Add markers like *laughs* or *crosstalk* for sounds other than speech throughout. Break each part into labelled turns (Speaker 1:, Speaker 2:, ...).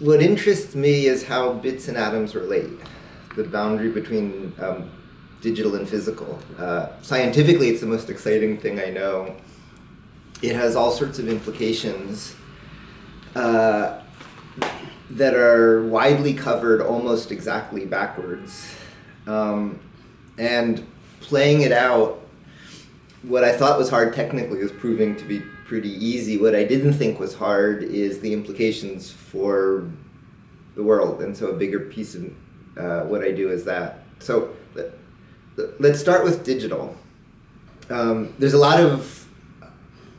Speaker 1: what interests me is how bits and atoms relate, the boundary between um, digital and physical. Uh, scientifically, it's the most exciting thing I know. It has all sorts of implications uh, that are widely covered almost exactly backwards. Um, and playing it out, what I thought was hard technically is proving to be pretty easy. What I didn't think was hard is the implications for the world, and so a bigger piece of uh, what I do is that. So let, us start with digital. Um, there's a lot of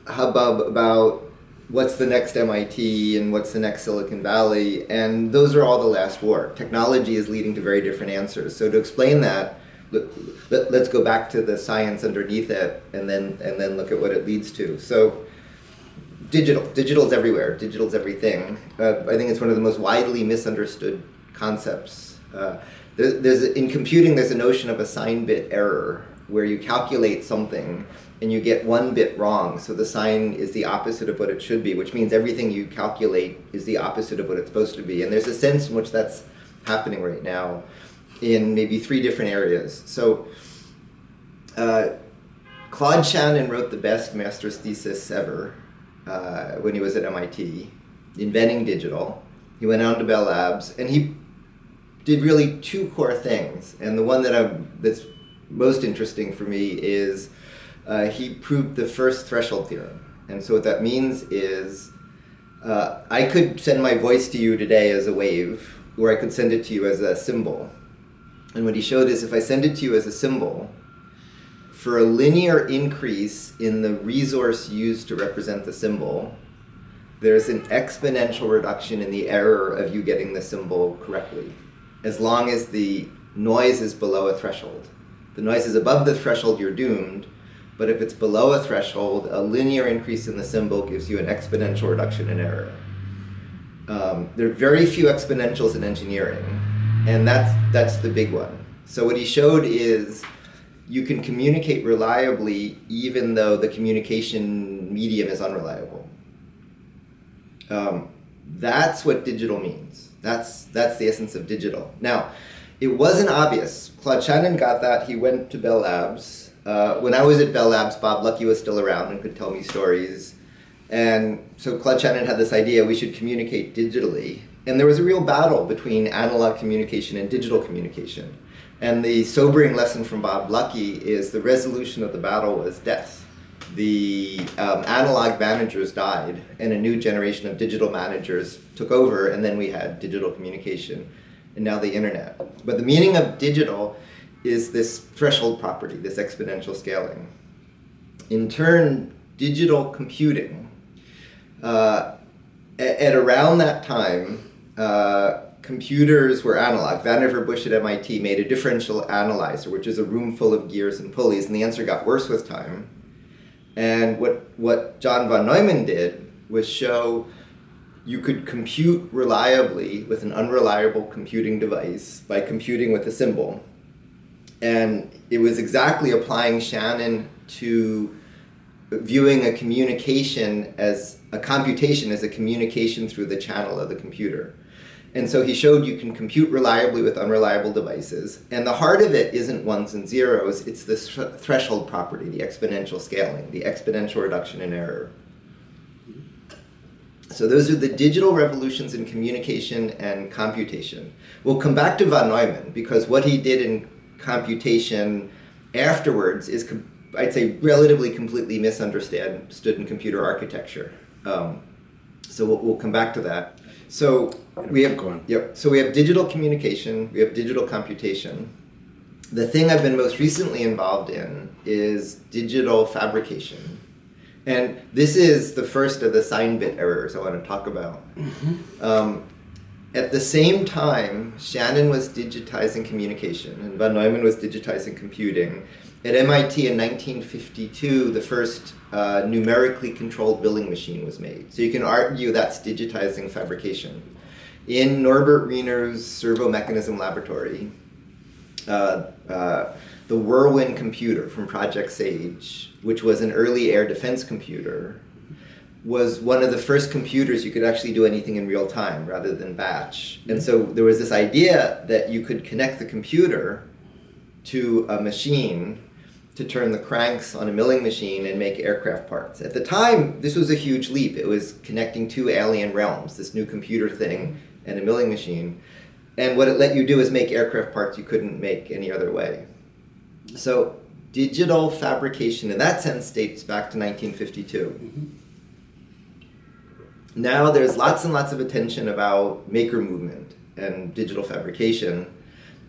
Speaker 1: hubbub about what's the next MIT and what's the next Silicon Valley, and those are all the last war. Technology is leading to very different answers. So to explain that, let, us go back to the science underneath it, and then and then look at what it leads to. So digital. Digital's everywhere. Digital's everything. Uh, I think it's one of the most widely misunderstood concepts. Uh, there, there's in computing, there's a notion of a sign bit error where you calculate something and you get one bit wrong. So the sign is the opposite of what it should be, which means everything you calculate is the opposite of what it's supposed to be. And there's a sense in which that's happening right now in maybe three different areas. So. Uh, Claude Shannon wrote the best master's thesis ever uh, when he was at MIT, inventing digital. He went on to Bell Labs, and he did really two core things. And the one that I'm, that's most interesting for me is uh, he proved the first threshold theorem. And so what that means is uh, I could send my voice to you today as a wave, or I could send it to you as a symbol. And what he showed is if I send it to you as a symbol, for a linear increase in the resource used to represent the symbol, there's an exponential reduction in the error of you getting the symbol correctly, as long as the noise is below a threshold. the noise is above the threshold, you're doomed, but if it's below a threshold, a linear increase in the symbol gives you an exponential reduction in error. Um, there are very few exponentials in engineering, and that's, that's the big one. So what he showed is you can communicate reliably even though the communication medium is unreliable. Um, that's what digital means. That's that's the essence of digital. Now, it wasn't obvious. Claude Shannon got that. He went to Bell Labs. Uh, when I was at Bell Labs, Bob Lucky was still around and could tell me stories. And so Claude Shannon had this idea we should communicate digitally. And there was a real battle between analog communication and digital communication. And the sobering lesson from Bob Lucky is the resolution of the battle was death. The um, analog managers died, and a new generation of digital managers took over, and then we had digital communication, and now the internet. But the meaning of digital is this threshold property, this exponential scaling. In turn, digital computing, uh, at, at, around that time, uh, computers were analog. Vannevar Bush at MIT made a differential analyzer, which is a room full of gears and pulleys, and the answer got worse with time. And what, what John von Neumann did was show you could compute reliably with an unreliable computing device by computing with a symbol. And it was exactly applying Shannon to viewing a communication as a computation as a communication through the channel of the computer. And so he showed you can compute reliably with unreliable devices. And the heart of it isn't ones and zeros, it's this th- threshold property, the exponential scaling, the exponential reduction in error. So those are the digital revolutions in communication and computation. We'll come back to von Neumann because what he did in computation afterwards is, I'd say, relatively completely misunderstood in computer architecture. Um, so we'll, we'll come back to that. So we have gone. yep. So we have digital communication. We have digital computation. The thing I've been most recently involved in is digital fabrication, and this is the first of the sign bit errors I want to talk about. Mm-hmm. Um, at the same time, Shannon was digitizing communication, and von Neumann was digitizing computing. At MIT in 1952, the first uh, numerically controlled milling machine was made. So you can argue that's digitizing fabrication. In Norbert Wiener's servo mechanism laboratory, uh, uh, the Whirlwind computer from Project Sage, which was an early air defense computer, was one of the first computers you could actually do anything in real time rather than batch. And so there was this idea that you could connect the computer to a machine to turn the cranks on a milling machine and make aircraft parts. At the time, this was a huge leap. It was connecting two alien realms, this new computer thing and a milling machine. And what it let you do is make aircraft parts you couldn't make any other way. So digital fabrication in that sense dates back to 1952. Mm-hmm. Now there's lots and lots of attention about maker movement and digital fabrication,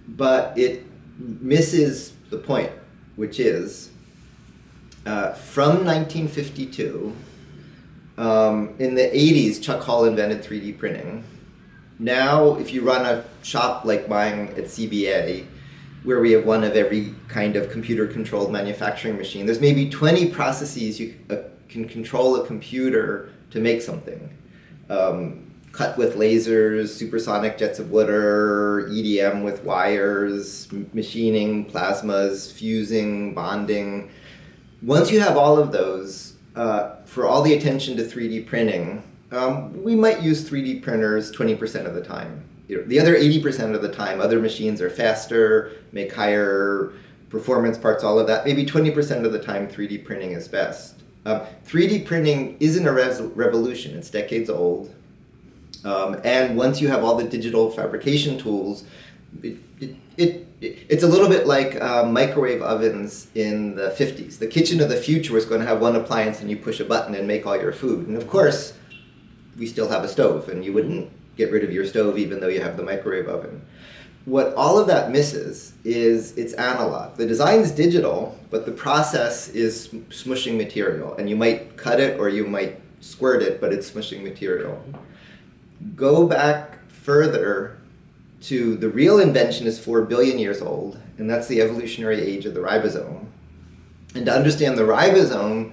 Speaker 1: but it misses the point, which is uh, from 1952, um, in the 80s, Chuck Hull invented 3D printing. Now, if you run a shop like mine at CBA, where we have one of every kind of computer controlled manufacturing machine. There's maybe 20 processes you uh, can control a computer to make something. Um, cut with lasers, supersonic jets of water, EDM with wires, machining, plasmas, fusing, bonding. Once you have all of those, uh, for all the attention to 3D printing, um, we might use 3D printers 20% of the time the other 80% of the time, other machines are faster, make higher performance parts, all of that. Maybe 20% of the time, 3D printing is best. Um, 3D printing isn't a res- revolution, it's decades old. Um, and once you have all the digital fabrication tools, it, it, it, it's a little bit like uh, microwave ovens in the 50s. The kitchen of the future was going to have one appliance and you push a button and make all your food. And of course, we still have a stove and you wouldn't get rid of your stove even though you have the microwave oven. What all of that misses is it's analog. The design's digital, but the process is smushing material. And you might cut it or you might squirt it, but it's smushing material. Go back further to the real invention is 4 billion years old, and that's the evolutionary age of the ribosome. And to understand the ribosome,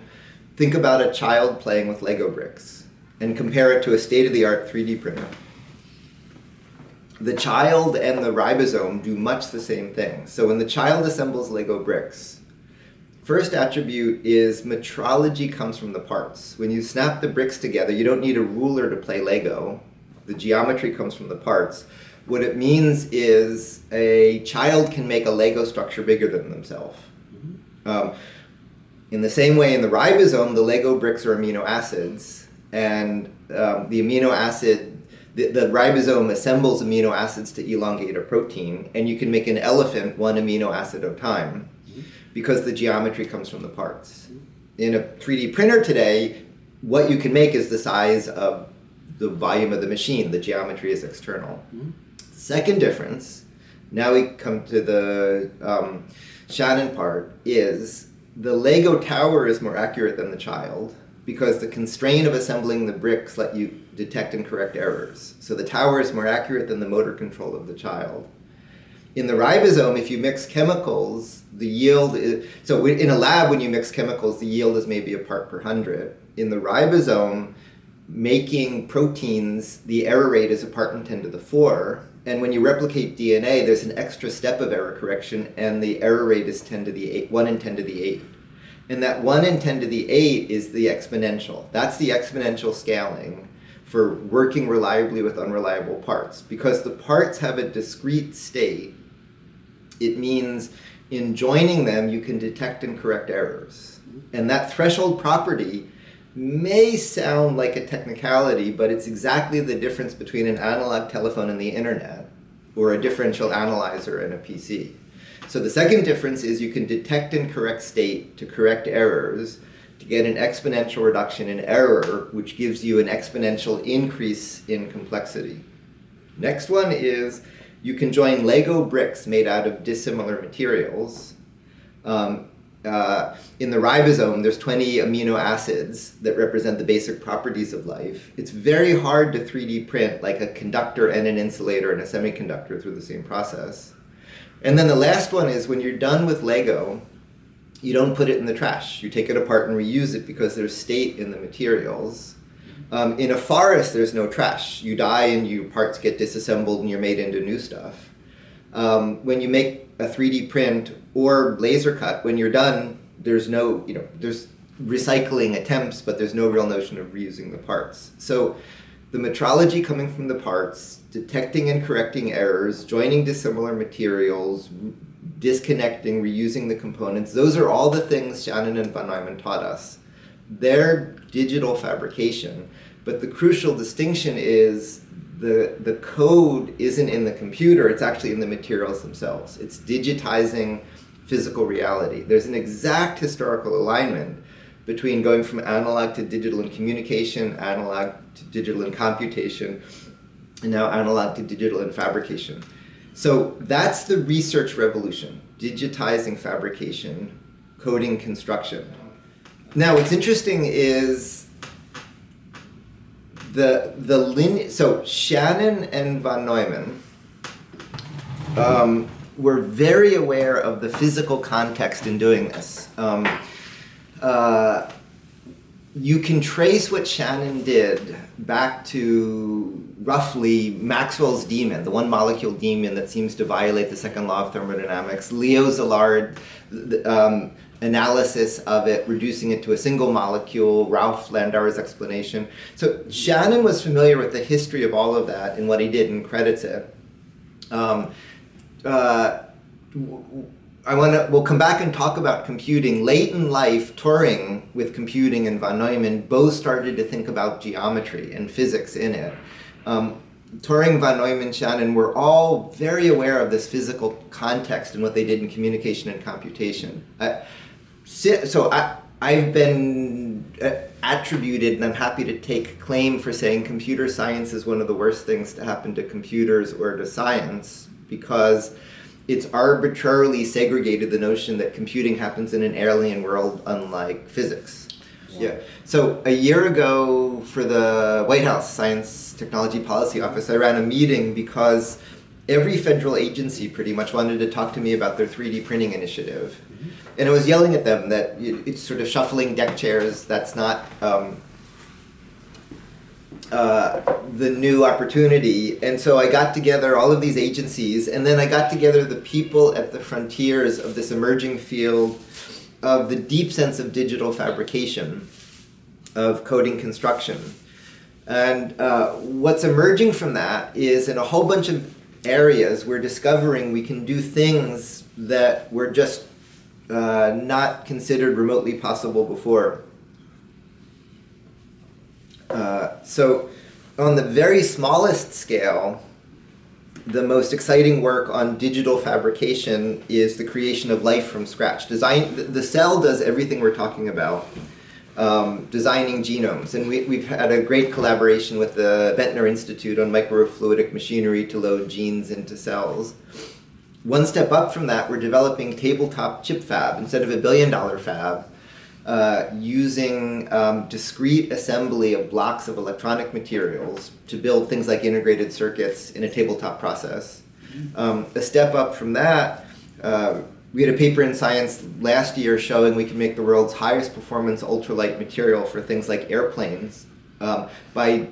Speaker 1: think about a child playing with Lego bricks and compare it to a state of the art 3D printer the child and the ribosome do much the same thing. So when the child assembles Lego bricks, first attribute is metrology comes from the parts. When you snap the bricks together, you don't need a ruler to play Lego. The geometry comes from the parts. What it means is a child can make a Lego structure bigger than themselves. Mm-hmm. Um, in the same way, in the ribosome, the Lego bricks are amino acids, and um, the amino acid the, the ribosome assembles amino acids to elongate a protein, and you can make an elephant one amino acid at a time because the geometry comes from the parts. In a 3D printer today, what you can make is the size of the volume of the machine, the geometry is external. Mm-hmm. Second difference, now we come to the um, Shannon part, is the Lego tower is more accurate than the child because the constraint of assembling the bricks let you detect and correct errors. So the tower is more accurate than the motor control of the child. In the ribosome, if you mix chemicals, the yield is so in a lab when you mix chemicals, the yield is maybe a part per hundred. In the ribosome, making proteins, the error rate is a part in 10 to the 4. And when you replicate DNA, there's an extra step of error correction, and the error rate is 10 to the 8, 1 in 10 to the 8. And that 1 in 10 to the 8 is the exponential. That's the exponential scaling for working reliably with unreliable parts. Because the parts have a discrete state, it means in joining them, you can detect and correct errors. And that threshold property may sound like a technicality, but it's exactly the difference between an analog telephone and the internet, or a differential analyzer and a PC. So the second difference is you can detect and correct state to correct errors to get an exponential reduction in error, which gives you an exponential increase in complexity. Next one is you can join Lego bricks made out of dissimilar materials. Um, uh, in the ribosome, there's 20 amino acids that represent the basic properties of life. It's very hard to 3D print like a conductor and an insulator and a semiconductor through the same process. And then the last one is when you're done with Lego, you don't put it in the trash. You take it apart and reuse it because there's state in the materials. Um, in a forest, there's no trash. You die and your parts get disassembled and you're made into new stuff. Um, when you make a 3D print or laser cut, when you're done, there's no, you know, there's recycling attempts, but there's no real notion of reusing the parts. So the metrology coming from the parts, detecting and correcting errors, joining dissimilar materials, disconnecting, reusing the components, those are all the things Shannon and von Neumann taught us. They're digital fabrication, but the crucial distinction is the, the code isn't in the computer, it's actually in the materials themselves. It's digitizing physical reality. There's an exact historical alignment between going from analog to digital in communication, analog to digital in computation, and now analog to digital in fabrication. So that's the research revolution digitizing fabrication, coding construction. Now, what's interesting is the the lin- so Shannon and von Neumann um, were very aware of the physical context in doing this. Um, uh, you can trace what Shannon did back to roughly Maxwell's demon, the one molecule demon that seems to violate the second law of thermodynamics. Leo Szilard um, analysis of it, reducing it to a single molecule, Rolf Landauer's explanation. So Shannon was familiar with the history of all of that and what he did and credits it. Um, uh, I want to. We'll come back and talk about computing. Late in life, Turing with computing and von Neumann both started to think about geometry and physics in it. Um, Turing, von Neumann, Shannon were all very aware of this physical context and what they did in communication and computation. Uh, so I, I've been uh, attributed, and I'm happy to take claim for saying computer science is one of the worst things to happen to computers or to science because it's arbitrarily segregated the notion that computing happens in an alien world unlike physics. Yeah. yeah. So a year ago for the White House Science Technology Policy Office, I ran a meeting because every federal agency pretty much wanted to talk to me about their 3D printing initiative. Mm-hmm. And I was yelling at them that it's sort of shuffling deck chairs. That's not um, uh, the new opportunity. And so I got together all of these agencies, and then I got together the people at the frontiers of this emerging field of the deep sense of digital fabrication, of coding construction. And uh, what's emerging from that is in a whole bunch of areas, we're discovering we can do things that were just uh, not considered remotely possible before. Uh, so, on the very smallest scale, the most exciting work on digital fabrication is the creation of life from scratch. Design the cell does everything we're talking about, um, designing genomes, and we, we've had a great collaboration with the Venter Institute on microfluidic machinery to load genes into cells. One step up from that, we're developing tabletop chip fab instead of a billion dollar fab uh, using um, discrete assembly of blocks of electronic materials to build things like integrated circuits in a tabletop process. Um, a step up from that, uh, we had a paper in Science last year showing we can make the world's highest performance ultralight material for things like airplanes um, by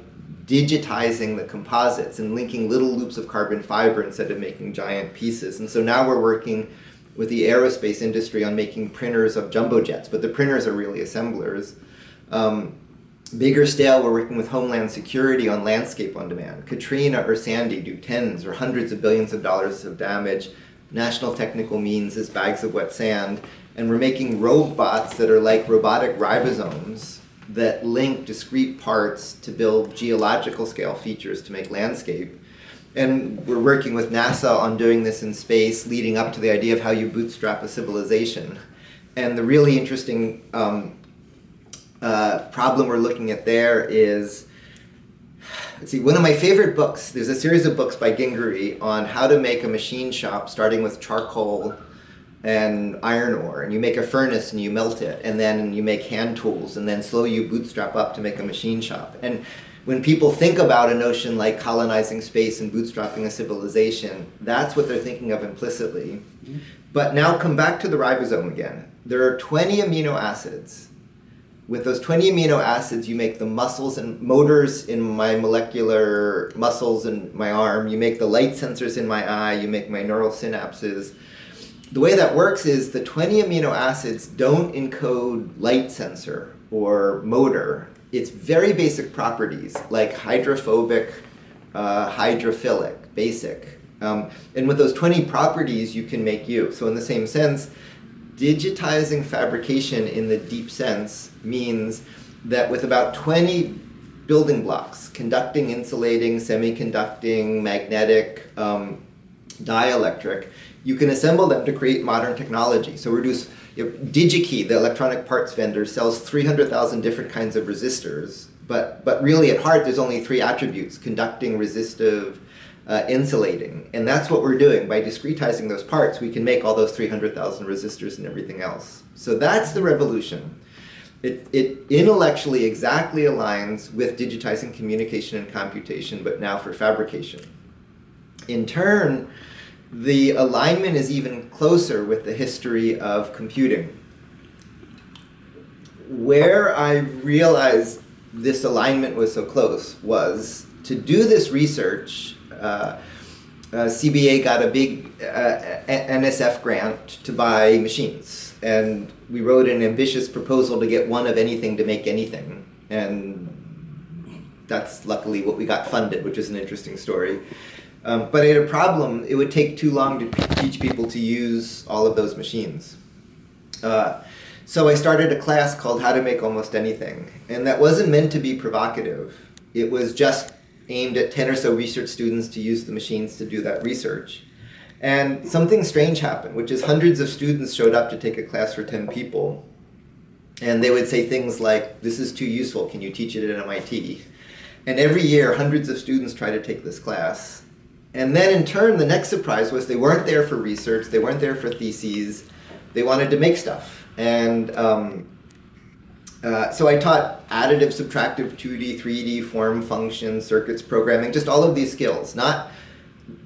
Speaker 1: digitizing the composites and linking little loops of carbon fiber instead of making giant pieces. And so now we're working with the aerospace industry on making printers of jumbo jets, but the printers are really assemblers. Um, bigger scale, we're working with Homeland Security on landscape on demand. Katrina or Sandy do tens or hundreds of billions of dollars of damage. National Technical Means is bags of wet sand. And we're making robots that are like robotic ribosomes that link discrete parts to build geological scale features to make landscape and we're working with NASA on doing this in space, leading up to the idea of how you bootstrap a civilization. And the really interesting um, uh, problem we're looking at there is let's see, one of my favorite books, there's a series of books by Gingery on how to make a machine shop starting with charcoal and iron ore. And you make a furnace and you melt it, and then you make hand tools, and then slowly you bootstrap up to make a machine shop. And when people think about a notion like colonizing space and bootstrapping a civilization, that's what they're thinking of implicitly. Mm-hmm. But now come back to the ribosome again. There are 20 amino acids. With those 20 amino acids, you make the muscles and motors in my molecular muscles in my arm. You make the light sensors in my eye. You make my neural synapses. the way that works is the 20 amino acids don't encode light sensor or motor. It's very basic properties like hydrophobic, uh, hydrophilic, basic. Um, and with those 20 properties, you can make you. So, in the same sense, digitizing fabrication in the deep sense means that with about 20 building blocks conducting, insulating, semiconducting, magnetic, um, dielectric you can assemble them to create modern technology. So reduce you know, DigiKey, the electronic parts vendor, sells 300,000 different kinds of resistors, but, but really at heart there's only three attributes, conducting, resistive, uh, insulating. And that's what we're doing. By discretizing those parts, we can make all those 300,000 resistors and everything else. So that's the revolution. It, it intellectually exactly aligns with digitizing communication and computation, but now for fabrication. In turn, the alignment is even closer with the history of computing. Where I realized this alignment was so close was to do this research. Uh, uh, CBA got a big uh, NSF grant to buy machines, and we wrote an ambitious proposal to get one of anything to make anything, and that's luckily what we got funded, which is an interesting story. Um, but I had a problem. It would take too long to teach people to use all of those machines. Uh, so I started a class called How to Make Almost Anything. And that wasn't meant to be provocative. It was just aimed at 10 or so research students to use the machines to do that research. And something strange happened, which is hundreds of students showed up to take a class for 10 people. And they would say things like, This is too useful, can you teach it at MIT? And every year, hundreds of students try to take this class and then in turn, the next surprise was they weren't there for research, they weren't there for theses, they wanted to make stuff. And um, uh, so I taught additive, subtractive, 2D, 3D, form, function, circuits, programming, just all of these skills, not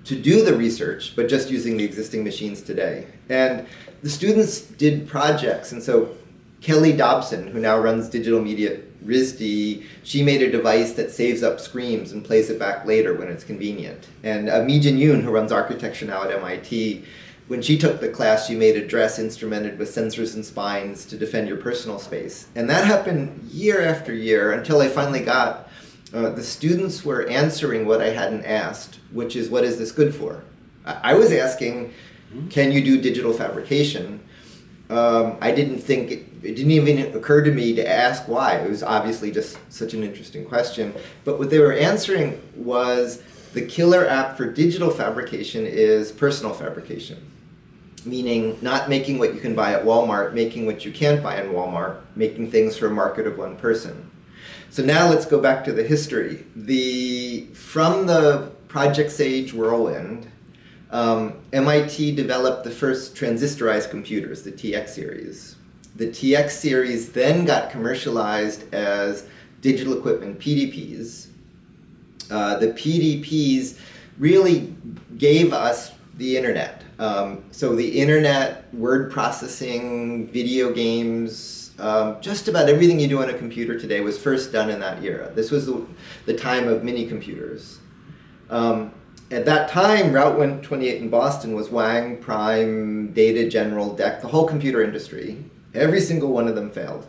Speaker 1: to do the research, but just using the existing machines today. And the students did projects, and so Kelly Dobson, who now runs digital media RISD, she made a device that saves up screams and plays it back later when it's convenient. And uh, Meejin Yoon, who runs architecture now at MIT, when she took the class, she made a dress instrumented with sensors and spines to defend your personal space. And that happened year after year until I finally got uh, the students were answering what I hadn't asked, which is, what is this good for? I, I was asking, can you do digital fabrication? Um, I didn't think it, it, didn't even occur to me to ask why. It was obviously just such an interesting question. But what they were answering was the killer app for digital fabrication is personal fabrication, meaning not making what you can buy at Walmart, making what you can't buy in Walmart, making things for a market of one person. So now let's go back to the history. The from the Project Sage whirlwind um, MIT developed the first transistorized computers, the TX series. The TX series then got commercialized as digital equipment PDPs. Uh, the PDPs really gave us the internet. Um, so the internet, word processing, video games, um, just about everything you do on a computer today was first done in that era. This was the, the time of mini computers. Um, at that time, Route 128 in Boston was Wang, Prime, Data General, DEC, the whole computer industry. Every single one of them failed.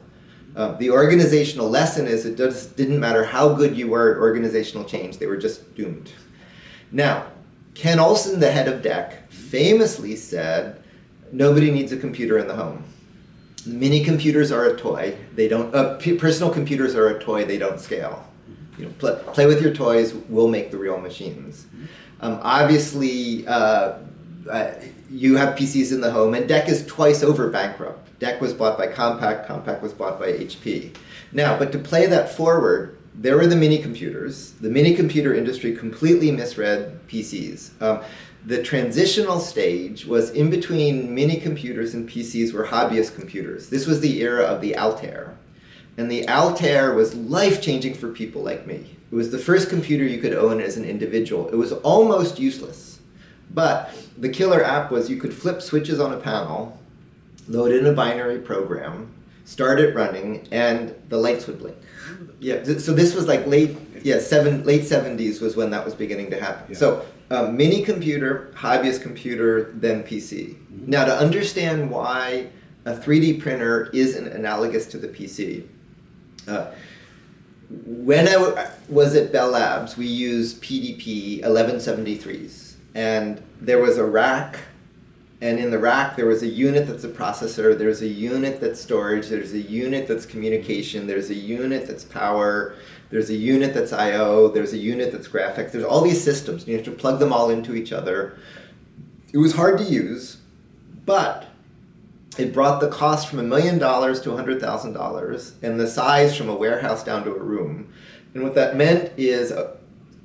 Speaker 1: Uh, the organizational lesson is it didn't matter how good you were at organizational change, they were just doomed. Now, Ken Olsen, the head of DEC, famously said, nobody needs a computer in the home. Mini computers are a toy. They don't. Uh, personal computers are a toy. They don't scale. You know, play, play with your toys. We'll make the real machines. Um, obviously, uh, you have PCs in the home, and DEC is twice over bankrupt. DEC was bought by Compaq, Compaq was bought by HP. Now, but to play that forward, there were the mini computers. The mini computer industry completely misread PCs. Um, the transitional stage was in between mini computers and PCs were hobbyist computers. This was the era of the Altair. And the Altair was life changing for people like me. It was the first computer you could own as an individual. It was almost useless. But the killer app was you could flip switches on a panel, load in a binary program, start it running, and the lights would blink. Yeah, so this was like late, yeah, seven, late 70s was when that was beginning to happen. Yeah. So mini computer, hobbyist computer, then PC. Mm-hmm. Now, to understand why a 3D printer isn't analogous to the PC, uh, when I w- was at Bell Labs, we used PDP 1173s, and there was a rack, and in the rack there was a unit that's a processor, there's a unit that's storage, there's a unit that's communication, there's a unit that's power, there's a unit that's I/O, there's a unit that's graphics. There's all these systems. You have to plug them all into each other. It was hard to use, but it brought the cost from a million dollars to a hundred thousand dollars, and the size from a warehouse down to a room. And what that meant is a,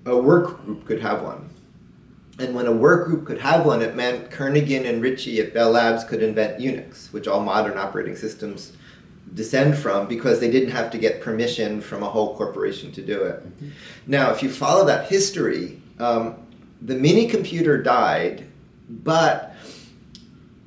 Speaker 1: a work group could have one. And when a work group could have one, it meant Kernighan and Ritchie at Bell Labs could invent Unix, which all modern operating systems descend from because they didn't have to get permission from a whole corporation to do it. Mm-hmm. Now, if you follow that history, um, the mini computer died, but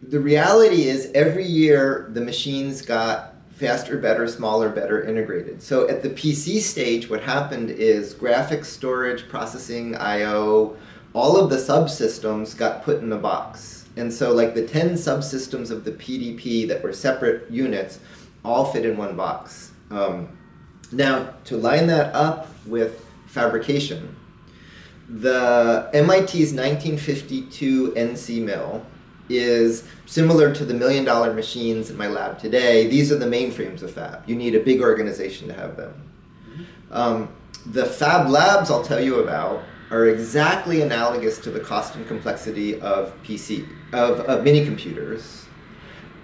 Speaker 1: the reality is every year the machines got faster, better, smaller, better integrated. So at the PC stage, what happened is graphics, storage, processing, I/O, all of the subsystems got put in a box. And so, like the 10 subsystems of the PDP that were separate units all fit in one box. Um, now, to line that up with fabrication, the MIT's 1952 NC mill is similar to the million dollar machines in my lab today. These are the mainframes of fab. You need a big organization to have them. Um, the fab labs I'll tell you about are exactly analogous to the cost and complexity of PC, of, of mini computers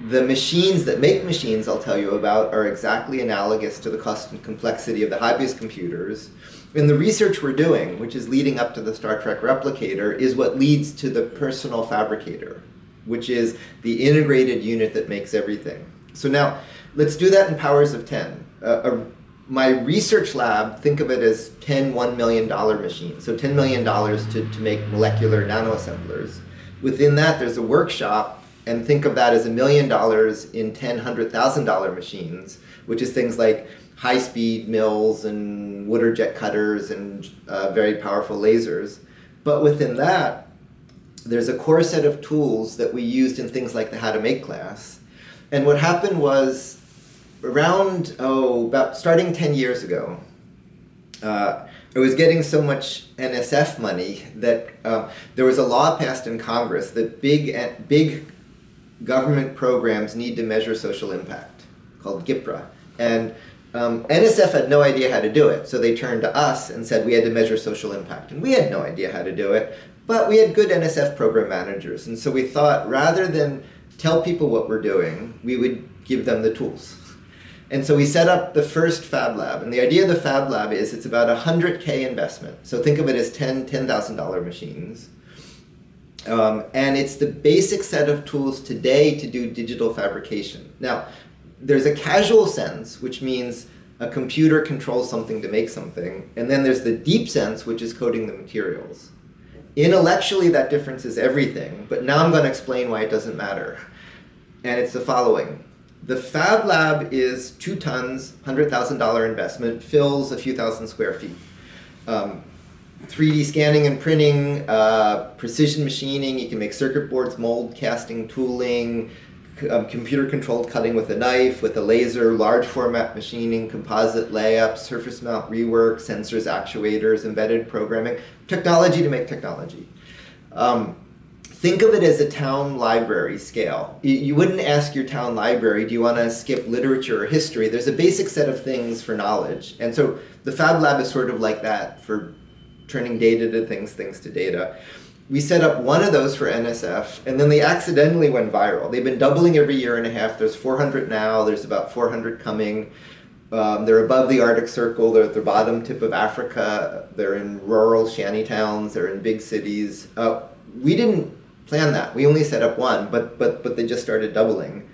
Speaker 1: the machines that make machines I'll tell you about are exactly analogous to the cost and complexity of the hobbyist computers. And the research we're doing, which is leading up to the Star Trek replicator, is what leads to the personal fabricator, which is the integrated unit that makes everything. So now, let's do that in powers of 10. Uh, my research lab, think of it as 10 $1 million machines. So $10 million to, to make molecular nanoassemblers. Within that, there's a workshop and think of that as a million dollars in ten hundred thousand dollar machines, which is things like high speed mills and water jet cutters and uh, very powerful lasers. But within that, there's a core set of tools that we used in things like the How to Make class. And what happened was around, oh, about starting 10 years ago, uh, I was getting so much NSF money that uh, there was a law passed in Congress that big, big government programs need to measure social impact, called GIPRA. And um, NSF had no idea how to do it, so they turned to us and said we had to measure social impact. And we had no idea how to do it, but we had good NSF program managers. And so we thought rather than tell people what we're doing, we would give them the tools. And so we set up the first Fab Lab. And the idea of the Fab Lab is it's about a 100K investment. So think of it as 10 $10,000 machines. Um, and it's the basic set of tools today to do digital fabrication. Now, there's a casual sense, which means a computer controls something to make something, and then there's the deep sense, which is coding the materials. Intellectually, that difference is everything, but now I'm going to explain why it doesn't matter. And it's the following the Fab Lab is two tons, $100,000 investment, fills a few thousand square feet. Um, 3D scanning and printing, uh, precision machining. You can make circuit boards, mold casting, tooling, um, computer controlled cutting with a knife, with a laser, large format machining, composite layup, surface mount rework, sensors, actuators, embedded programming, technology to make technology. Um, think of it as a town library scale. You, wouldn't ask your town library, do you want to skip literature or history? There's a basic set of things for knowledge. And so the Fab Lab is sort of like that for turning data to things, things to data. We set up one of those for NSF, and then they accidentally went viral. They've been doubling every year and a half. There's 400 now, there's about 400 coming. Um, they're above the Arctic Circle, they're at the bottom tip of Africa, they're in rural shanty towns, they're in big cities. Uh, we didn't plan that. We only set up one, but, but, but they just started doubling.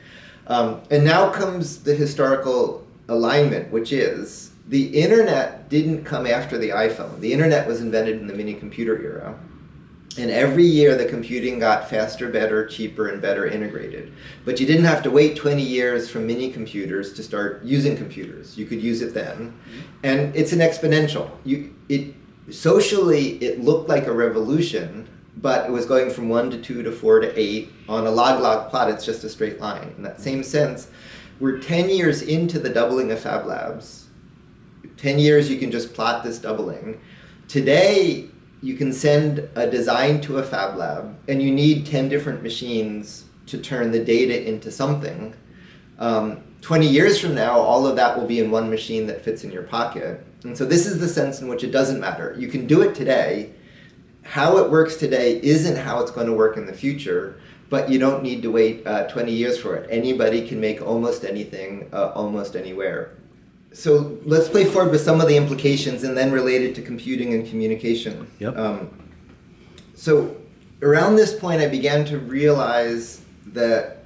Speaker 1: Um, and now comes the historical alignment, which is the internet didn't come after the iPhone. The internet was invented in the mini computer era. And every year the computing got faster, better, cheaper, and better integrated. But you didn't have to wait 20 years from mini computers to start using computers. You could use it then. And it's an exponential. You, it, socially it looked like a revolution, but it was going from one to two to four to eight. On a log log plot, it's just a straight line. In that same sense, we're 10 years into the doubling of Fab Labs. 10 years, you can just plot this doubling. Today, you can send a design to a Fab Lab, and you need 10 different machines to turn the data into something. Um, 20 years from now, all of that will be in one machine that fits in your pocket. And so, this is the sense in which it doesn't matter. You can do it today. How it works today isn't how it's going to work in the future, but you don't need to wait uh, 20 years for it. Anybody can make almost anything, uh, almost anywhere. So, let's play forward with some of the implications and then related to computing and communication.
Speaker 2: Yep. Um,
Speaker 1: so, around this point, I began to realize that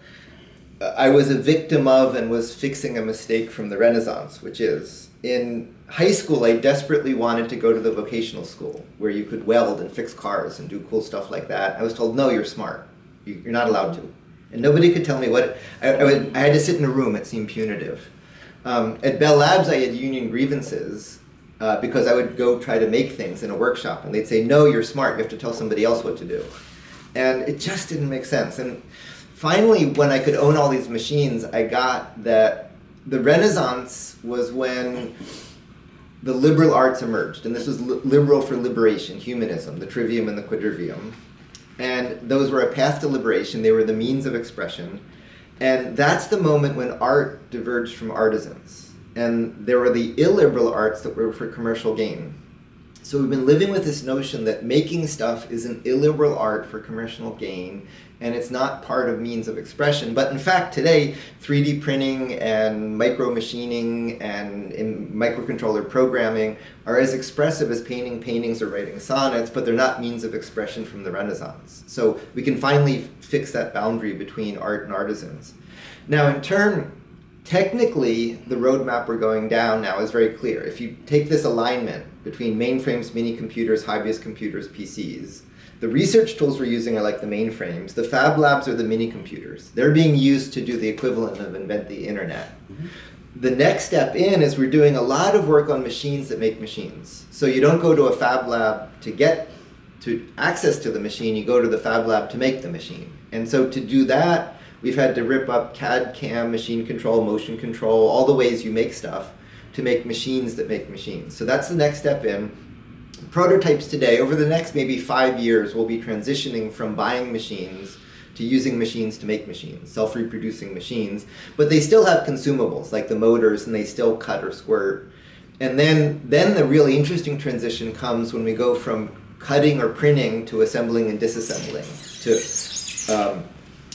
Speaker 1: I was a victim of and was fixing a mistake from the Renaissance, which is in high school, I desperately wanted to go to the vocational school where you could weld and fix cars and do cool stuff like that. I was told, no, you're smart. You're not allowed to. And nobody could tell me what. I, I, would, I had to sit in a room, it seemed punitive. Um, at Bell Labs, I had union grievances uh, because I would go try to make things in a workshop, and they'd say, no, you're smart. You have to tell somebody else what to do. And it just didn't make sense. And finally, when I could own all these machines, I got that the Renaissance was when the liberal arts emerged, and this was li- liberal for liberation, humanism, the trivium and the quadrivium. And those were a path to liberation, they were the means of expression. And that's the moment when art diverged from artisans. And there were the illiberal arts that were for commercial gain. So we've been living with this notion that making stuff is an illiberal art for commercial gain, and it's not part of means of expression. But in fact, today, 3D printing and micro machining and microcontroller programming are as expressive as painting paintings or writing sonnets, but they're not means of expression from the Renaissance. So we can finally fix that boundary between art and artisans. Now, in turn, technically, the roadmap we're going down now is very clear. If you take this alignment between mainframes, mini computers, high computers, PCs, the research tools we're using are like the mainframes. The fab labs are the mini computers. They're being used to do the equivalent of invent the internet. Mm-hmm. The next step in is we're doing a lot of work on machines that make machines. So you don't go to a fab lab to get to access to the machine, you go to the fab lab to make the machine. And so to do that, we've had to rip up CAD, CAM, machine control, motion control, all the ways you make stuff to make machines that make machines. So that's the next step in prototypes today, over the next maybe five years, we'll be transitioning from buying machines to using machines to make machines, self reproducing machines. But they still have consumables like the motors and they still cut or squirt. And then, then the really interesting transition comes when we go from cutting or printing to assembling and disassembling to um,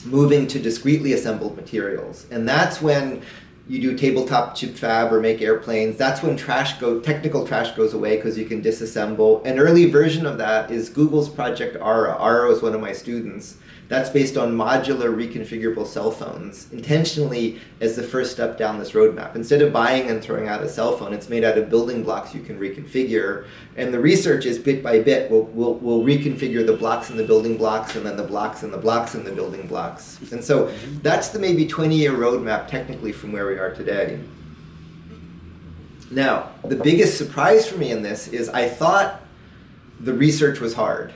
Speaker 1: moving to discretely assembled materials. And that's when you do tabletop chip fab or make airplanes, that's when trash go technical trash goes away because you can disassemble. An early version of that is Google's Project Ara. Ara is one of my students. That's based on modular reconfigurable cell phones, intentionally as the first step down this roadmap. Instead of buying and throwing out a cell phone, it's made out of building blocks you can reconfigure. And the research is bit by bit. We'll, we'll, we'll reconfigure the blocks and the building blocks and then the blocks and the blocks and the building blocks. And so that's the maybe 20 year roadmap technically from where we are today. Now, the biggest surprise for me in this is I thought the research was hard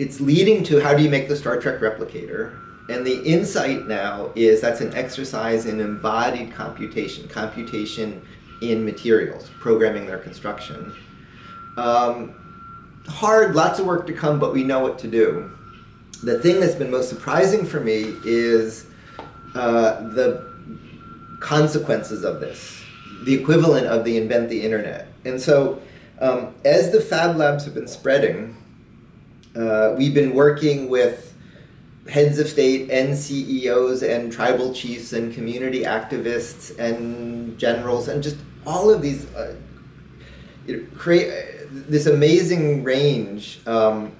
Speaker 1: it's leading to how do you make the Star Trek replicator? And the insight now is that's an exercise in embodied computation, computation in materials, programming their construction. Um, hard, lots of work to come, but we know what to do. The thing that's been most surprising for me is uh, the consequences of this, the equivalent of the invent the internet. And so, um, as the fab labs have been spreading, uh, we've been working with heads of state and CEOs and tribal chiefs and community activists and generals and just all of these uh, create uh, this amazing range um,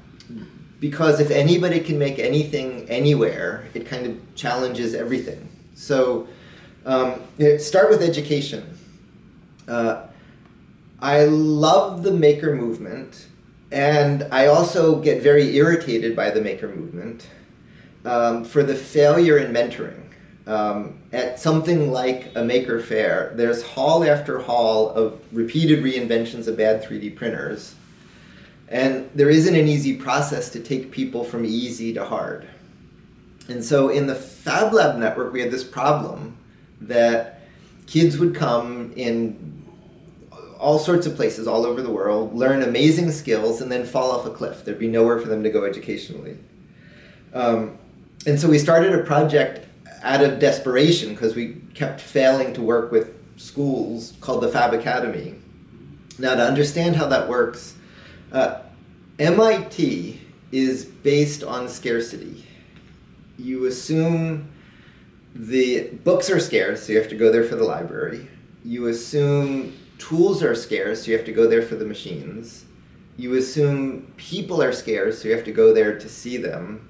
Speaker 1: because if anybody can make anything anywhere, it kind of challenges everything. So um, start with education. Uh, I love the maker movement and I also get very irritated by the maker movement um, for the failure in mentoring. Um, at something like a Maker Faire, there's hall after hall of repeated reinventions of bad 3D printers. And there isn't an easy process to take people from easy to hard. And so in the Fab Lab network, we had this problem that kids would come in all sorts of places all over the world, learn amazing skills, and then fall off a cliff. There'd be nowhere for them to go educationally. Um, and so we started a project out of desperation because we kept failing to work with schools called the Fab Academy. Now, to understand how that works, uh, MIT is based on scarcity. You assume the books are scarce, so you have to go there for the library. You assume tools are scarce, so you have to go there for the machines. You assume people are scarce, so you have to go there to see them.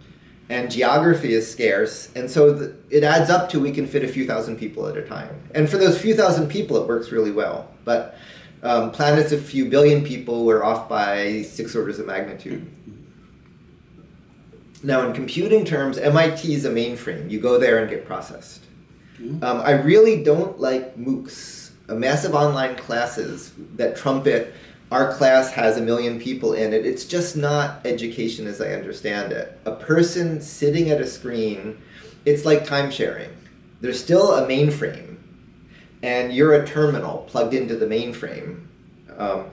Speaker 1: And geography is scarce, and so the, it adds up to we can fit a few thousand people at a time. And for those few thousand people, it works really well. But um, planets of few billion people, we're off by six orders of magnitude. Now, in computing terms, MIT is a mainframe. You go there and get processed. Um, I really don't like MOOCs, massive online classes that trumpet our class has a million people in it. It's just not education as I understand it. A person sitting at a screen, it's like time sharing. There's still a mainframe, and you're a terminal plugged into the mainframe. Um,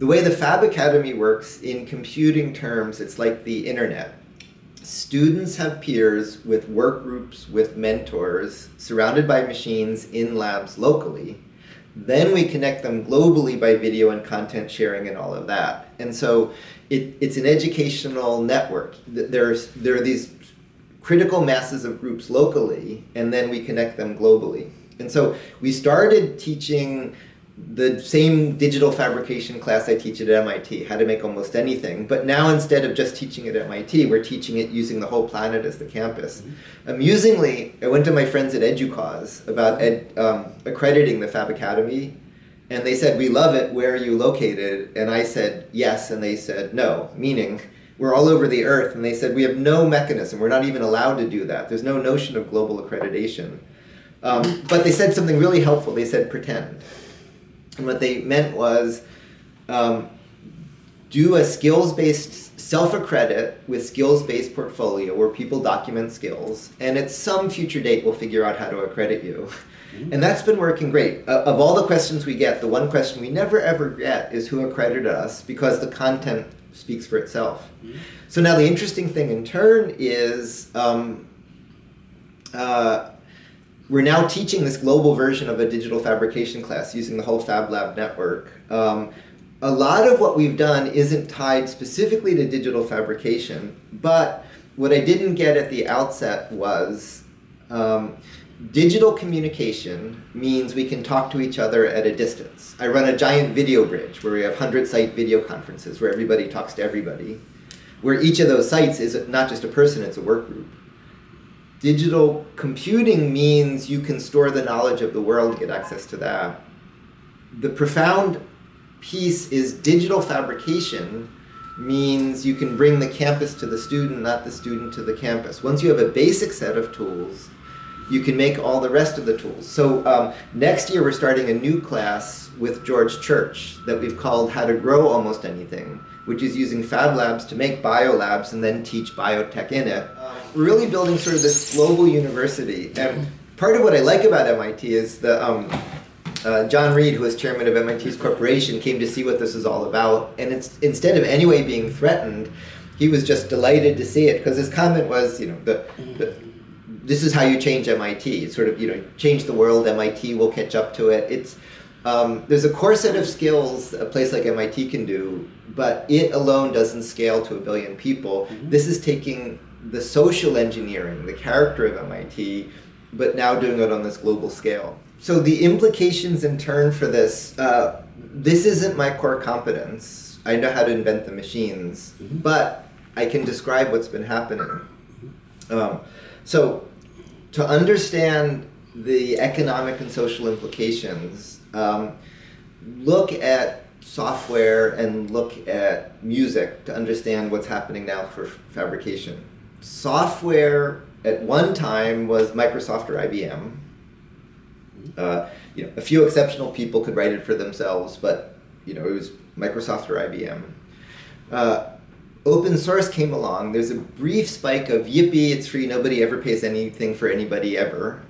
Speaker 1: the way the Fab Academy works in computing terms, it's like the internet. Students have peers with work groups, with mentors, surrounded by machines in labs locally then we connect them globally by video and content sharing and all of that. And so it, it's an educational network. There's, there are these critical masses of groups locally, and then we connect them globally. And so we started teaching the same digital fabrication class I teach at MIT, how to make almost anything. But now instead of just teaching it at MIT, we're teaching it using the whole planet as the campus. Mm-hmm. Amusingly, I went to my friends at EDUCAUSE about ed, um, accrediting the Fab Academy, and they said, we love it, where are you located? And I said, yes, and they said, no, meaning we're all over the earth, and they said, we have no mechanism, we're not even allowed to do that. There's no notion of global accreditation. Um, but they said something really helpful. They said, pretend. And what they meant was um, do a skills based self accredit with skills based portfolio where people document skills, and at some future date, we'll figure out how to accredit you. Mm-hmm. And that's been working great. Uh, of all the questions we get, the one question we never ever get is who accredited us because the content speaks for itself. Mm-hmm. So now the interesting thing in turn is um, uh, we're now teaching this global version of a digital fabrication class using the whole Fab Lab network. Um, a lot of what we've done isn't tied specifically to digital fabrication, but what I didn't get at the outset was um, digital communication means we can talk to each other at a distance. I run a giant video bridge where we have 100 site video conferences where everybody talks to everybody, where each of those sites is not just a person, it's a work group digital computing means you can store the knowledge of the world, get access to that. The profound piece is digital fabrication means you can bring the campus to the student, not the student to the campus. Once you have a basic set of tools, you can make all the rest of the tools. So um, next year we're starting a new class with George Church that we've called How to Grow Almost Anything, which is using Fab Labs to make biolabs and then teach biotech in it really building sort of this global university. And part of what I like about MIT is the um, uh, John Reed, who was chairman of MIT's corporation, came to see what this is all about. And it's, instead of anyway being threatened, he was just delighted to see it because his comment was, you know, the, the, this is how you change MIT. It's sort of, you know, change the world. MIT will catch up to it. It's um, there's a core set of skills a place like MIT can do, but it alone doesn't scale to a billion people. Mm-hmm. This is taking the social engineering, the character of MIT, but now doing it on this global scale. So the implications in turn for this, uh, this isn't my core competence. I know how to invent the machines, mm-hmm. but I can describe what's been happening. Um, so to understand the economic and social implications, um, look at software and look at music to understand what's happening now for fabrication software at one time was Microsoft or IBM. Uh, you know, a few exceptional people could write it for themselves, but you know, it was Microsoft or IBM. uh, open source came along. There's a brief spike of yippee, it's free, nobody ever pays anything for anybody ever.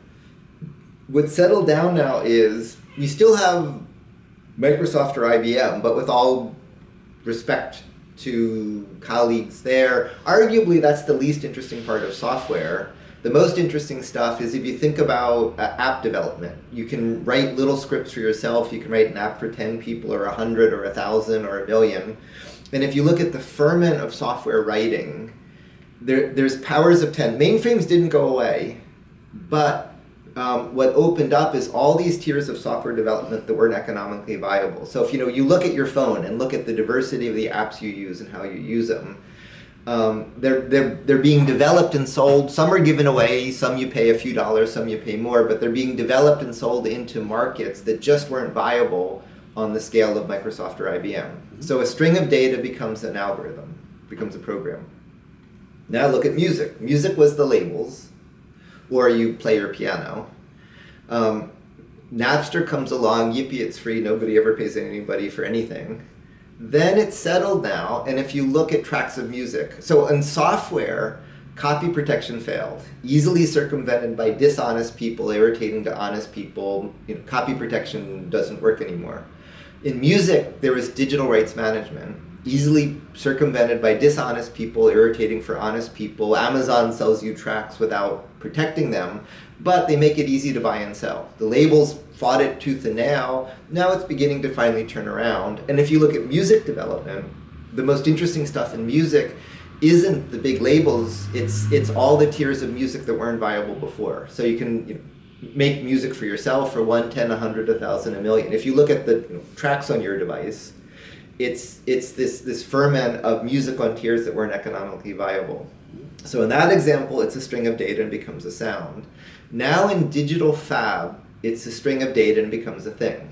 Speaker 1: What's settled down now is you still have Microsoft or IBM, but with all respect to colleagues there, arguably that's the least interesting part of software. The most interesting stuff is if you think about uh, app development. You can write little scripts for yourself. You can write an app for 10 people or 100 or 1,000 or a million. And if you look at the ferment of software writing, there, there's powers of 10. Mainframes didn't go away, but um, what opened up is all these tiers of software development that weren't economically viable. So if you know you look at your phone and look at the diversity of the apps you use and how you use them, um, they're, they're, they're being developed and sold. Some are given away, some you pay a few dollars, some you pay more, but they're being developed and sold into markets that just weren't viable on the scale of Microsoft or IBM. Mm-hmm. So a string of data becomes an algorithm, becomes a program. Now look at music. Music was the labels or you play your piano. Um, Napster comes along, yippee, it's free, nobody ever pays anybody for anything. Then it's settled now, and if you look at tracks of music, so in software, copy protection failed, easily circumvented by dishonest people, irritating to honest people. You know, copy protection doesn't work anymore. In music, there was digital rights management easily circumvented by dishonest people, irritating for honest people. Amazon sells you tracks without protecting them, but they make it easy to buy and sell. The labels fought it tooth and nail. Now it's beginning to finally turn around. And if you look at music development, the most interesting stuff in music isn't the big labels. It's it's all the tiers of music that weren't viable before. So you can you know, make music for yourself for one, ten, a hundred, a thousand, a million. If you look at the you know, tracks on your device, it's it's this this ferment of music on tiers that weren't economically viable. So in that example, it's a string of data and becomes a sound. Now in digital fab, it's a string of data and becomes a thing.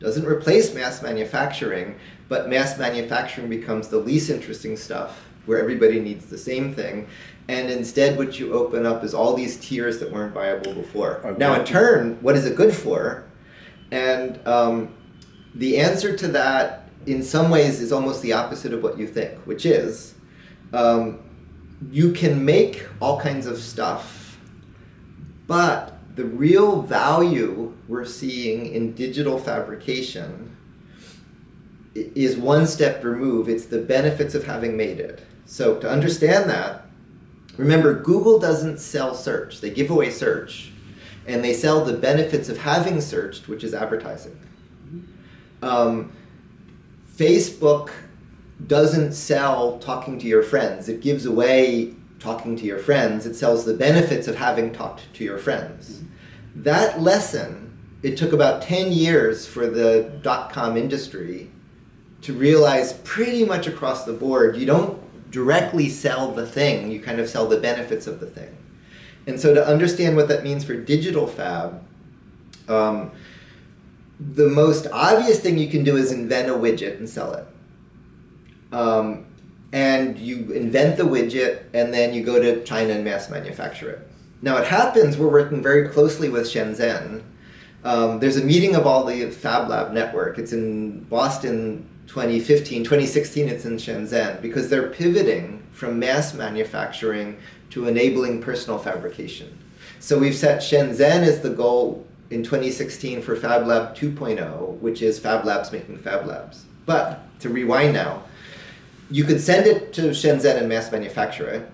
Speaker 1: Doesn't replace mass manufacturing, but mass manufacturing becomes the least interesting stuff where everybody needs the same thing. And instead, what you open up is all these tiers that weren't viable before. Okay. Now, in turn, what is it good for? And um, the answer to that in some ways is almost the opposite of what you think, which is um, you can make all kinds of stuff, but the real value we're seeing in digital fabrication is one step removed. It's the benefits of having made it. So to understand that, remember Google doesn't sell search. They give away search and they sell the benefits of having searched, which is advertising. Um, Facebook doesn't sell talking to your friends. It gives away talking to your friends. It sells the benefits of having talked to your friends. That lesson, it took about 10 years for the dot com industry to realize pretty much across the board you don't directly sell the thing, you kind of sell the benefits of the thing. And so to understand what that means for digital fab, um, the most obvious thing you can do is invent a widget and sell it. Um, and you invent the widget and then you go to China and mass manufacture it. Now it happens, we're working very closely with Shenzhen. Um, there's a meeting of all the Fab Lab network. It's in Boston 2015, 2016 it's in Shenzhen because they're pivoting from mass manufacturing to enabling personal fabrication. So we've set Shenzhen as the goal in 2016 for Fab Lab 2.0, which is Fab Labs making Fab Labs. But to rewind now, you could send it to Shenzhen and mass manufacture it.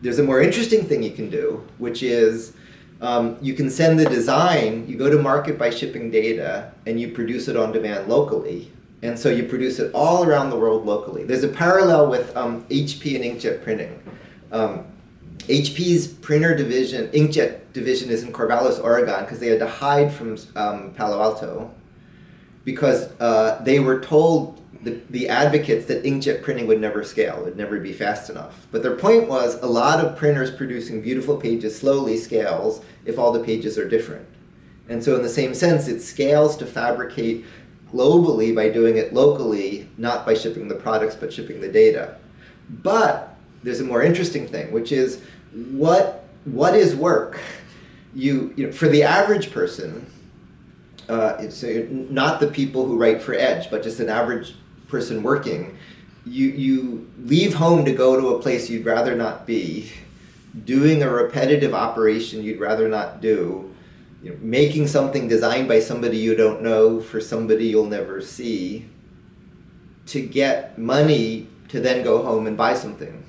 Speaker 1: There's a more interesting thing you can do, which is um, you can send the design, you go to market by shipping data, and you produce it on demand locally. And so you produce it all around the world locally. There's a parallel with um, HP and inkjet printing. Um, HP's printer division, inkjet division, is in Corvallis, Oregon, because they had to hide from um, Palo Alto because uh, they were told the, the advocates that inkjet printing would never scale, it would never be fast enough. But their point was a lot of printers producing beautiful pages slowly scales if all the pages are different. And so, in the same sense, it scales to fabricate globally by doing it locally, not by shipping the products, but shipping the data. But there's a more interesting thing, which is what what is work? You, you know, for the average person, uh, so not the people who write for Edge, but just an average person working. you you leave home to go to a place you'd rather not be, doing a repetitive operation you'd rather not do, you know, making something designed by somebody you don't know for somebody you'll never see, to get money to then go home and buy something.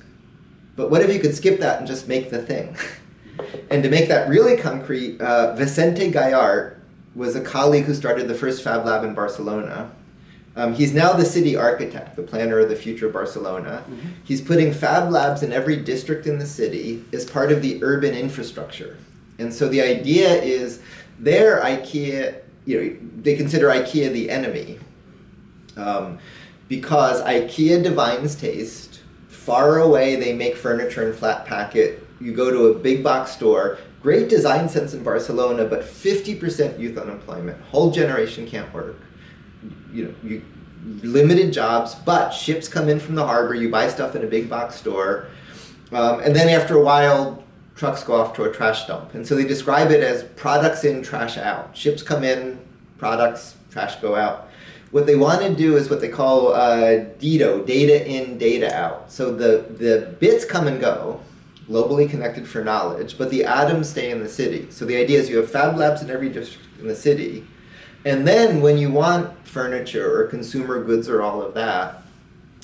Speaker 1: But what if you could skip that and just make the thing? *laughs* and to make that really concrete, uh, Vicente Guallart was a colleague who started the first Fab Lab in Barcelona. Um, he's now the city architect, the planner of the future of Barcelona. Mm-hmm. He's putting Fab Labs in every district in the city as part of the urban infrastructure. And so the idea is there, IKEA, you know, they consider IKEA the enemy. Um, because IKEA divines taste. Far away, they make furniture in flat packet. You go to a big box store, great design sense in Barcelona, but 50% youth unemployment. Whole generation can't work. You know, you limited jobs, but ships come in from the harbor. You buy stuff in a big box store, um, and then after a while, trucks go off to a trash dump. And so they describe it as products in, trash out. Ships come in, products, trash go out. What they want to do is what they call uh, DIDO, data in, data out. So the, the bits come and go, globally connected for knowledge, but the atoms stay in the city. So the idea is you have fab labs in every district in the city, and then when you want furniture or consumer goods or all of that,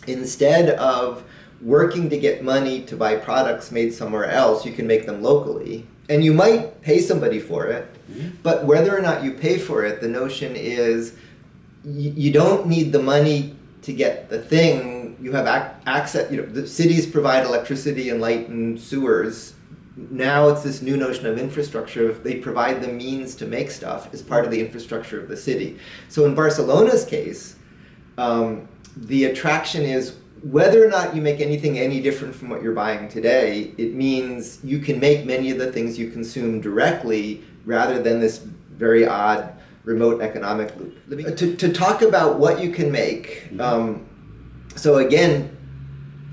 Speaker 1: instead of working to get money to buy products made somewhere else, you can make them locally. And you might pay somebody for it, mm-hmm. but whether or not you pay for it, the notion is you, don't need the money to get the thing. You have ac- access. You know, the cities provide electricity and light and sewers. Now it's this new notion of infrastructure. They provide the means to make stuff as part of the infrastructure of the city. So in Barcelona's case, um, the attraction is whether or not you make anything any different from what you're buying today, it means you can make many of the things you consume directly rather than this very odd remote economic loop. To, to talk about what you can make, mm-hmm. um, so again,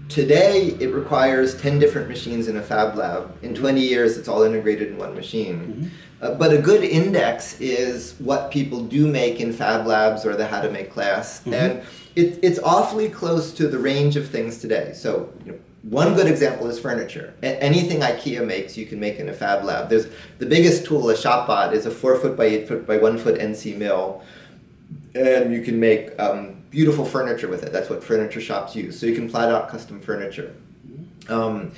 Speaker 1: today it requires 10 different machines in a fab lab. In 20 years, it's all integrated in one machine. Mm-hmm. Uh, but a good index is what people do make in fab labs or the how to make class. Mm-hmm. And it, it's awfully close to the range of things today. So, you know, one good example is furniture. A- anything IKEA makes, you can make in a fab lab. There's the biggest tool, a ShopBot, is a four foot by eight foot by one foot NC mill, and you can make um, beautiful furniture with it. That's what furniture shops use. So you can plat out custom furniture. Um,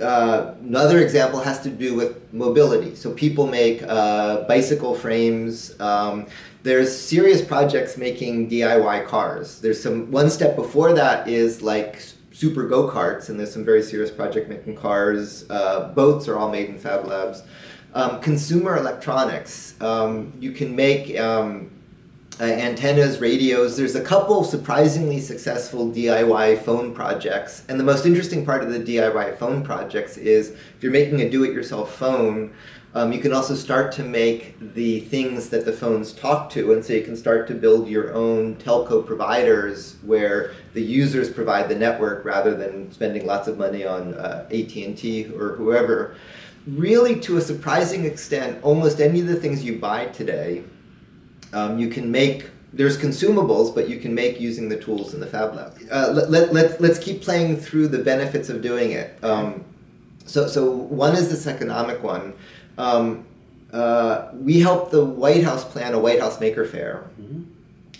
Speaker 1: uh, another example has to do with mobility. So people make uh, bicycle frames. Um, there's serious projects making DIY cars. There's some one step before that is like super go karts, and there's some very serious project making cars. Uh, boats are all made in Fab Labs. Um, consumer electronics, um, you can make um, uh, antennas, radios. There's a couple surprisingly successful DIY phone projects, and the most interesting part of the DIY phone projects is if you're making a do-it-yourself phone. Um, you can also start to make the things that the phones talk to, and so you can start to build your own telco providers where the users provide the network rather than spending lots of money on uh, AT&T or whoever. Really, to a surprising extent, almost any of the things you buy today, um, you can make there's consumables, but you can make using the tools in the Fab Lab. Uh, let, let, let, let's keep playing through the benefits of doing it. Um, so, so one is this economic one um, uh, we helped the White House plan a White House Maker Faire. Mm-hmm.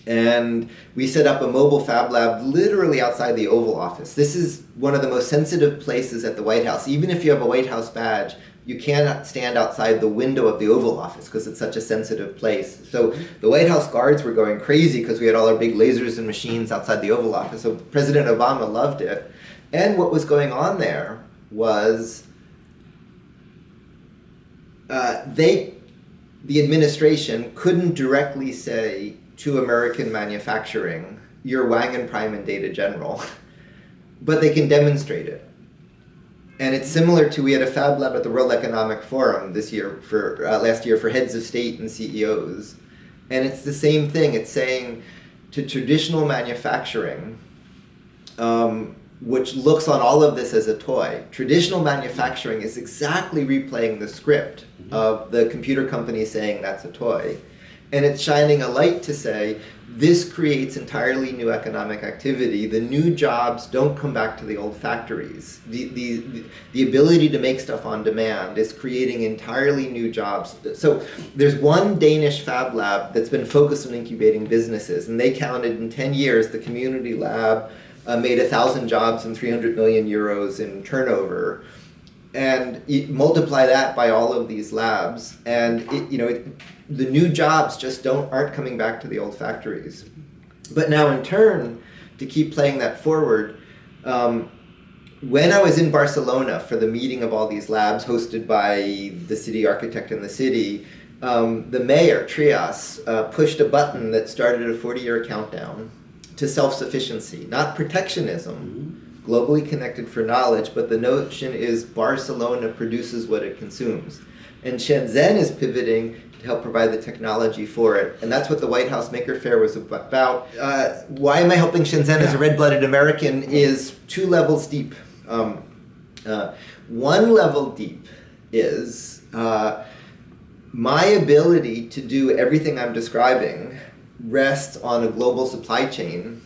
Speaker 1: And we set up a mobile fab lab literally outside the Oval Office. This is one of the most sensitive places at the White House. Even if you have a White House badge, you cannot stand outside the window of the Oval Office because it's such a sensitive place. So the White House guards were going crazy because we had all our big lasers and machines outside the Oval Office. So President Obama loved it. And what was going on there was uh, they, the administration, couldn't directly say to American manufacturing, you're Wang and Prime and Data General, *laughs* but they can demonstrate it. And it's similar to we had a fab lab at the World Economic Forum this year for uh, last year for heads of state and CEOs, and it's the same thing. It's saying to traditional manufacturing, um, which looks on all of this as a toy. Traditional manufacturing is exactly replaying the script mm-hmm. of the computer company saying that's a toy. And it's shining a light to say this creates entirely new economic activity. The new jobs don't come back to the old factories. The, the, the ability to make stuff on demand is creating entirely new jobs. So there's one Danish fab lab that's been focused on incubating businesses, and they counted in 10 years the community lab uh, made a thousand jobs and 300 million euros in turnover and multiply that by all of these labs and it, you know it, the new jobs just don't aren't coming back to the old factories. But now in turn to keep playing that forward um, when i was in barcelona for the meeting of all these labs hosted by the city architect in the city um, the mayor trias uh, pushed a button that started a 40 year countdown to self-sufficiency not protectionism mm-hmm globally connected for knowledge, but the notion is Barcelona produces what it consumes. And Shenzhen is pivoting to help provide the technology for it. And that's what the White House Maker Faire was about. Uh, why am I helping Shenzhen as a red blooded American is two levels deep. Um, uh, one level deep is uh, my ability to do everything I'm describing rests on a global supply chain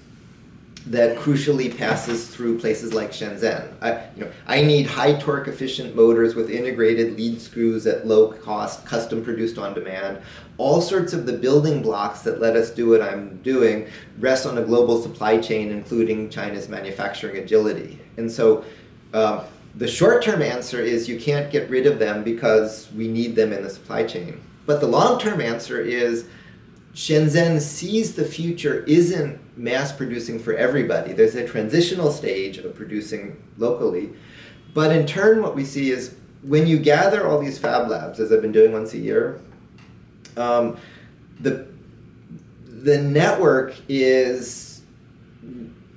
Speaker 1: that crucially passes through places like Shenzhen. I, you know, I need high torque efficient motors with integrated lead screws at low cost, custom produced on demand. All sorts of the building blocks that let us do what I'm doing rest on a global supply chain, including China's manufacturing agility. And so um, the short term answer is you can't get rid of them because we need them in the supply chain. But the long term answer is Shenzhen sees the future isn't mass producing for everybody. There's a transitional stage of producing locally. But in turn, what we see is when you gather all these fab labs, as I've been doing once a year, um, the, the network is,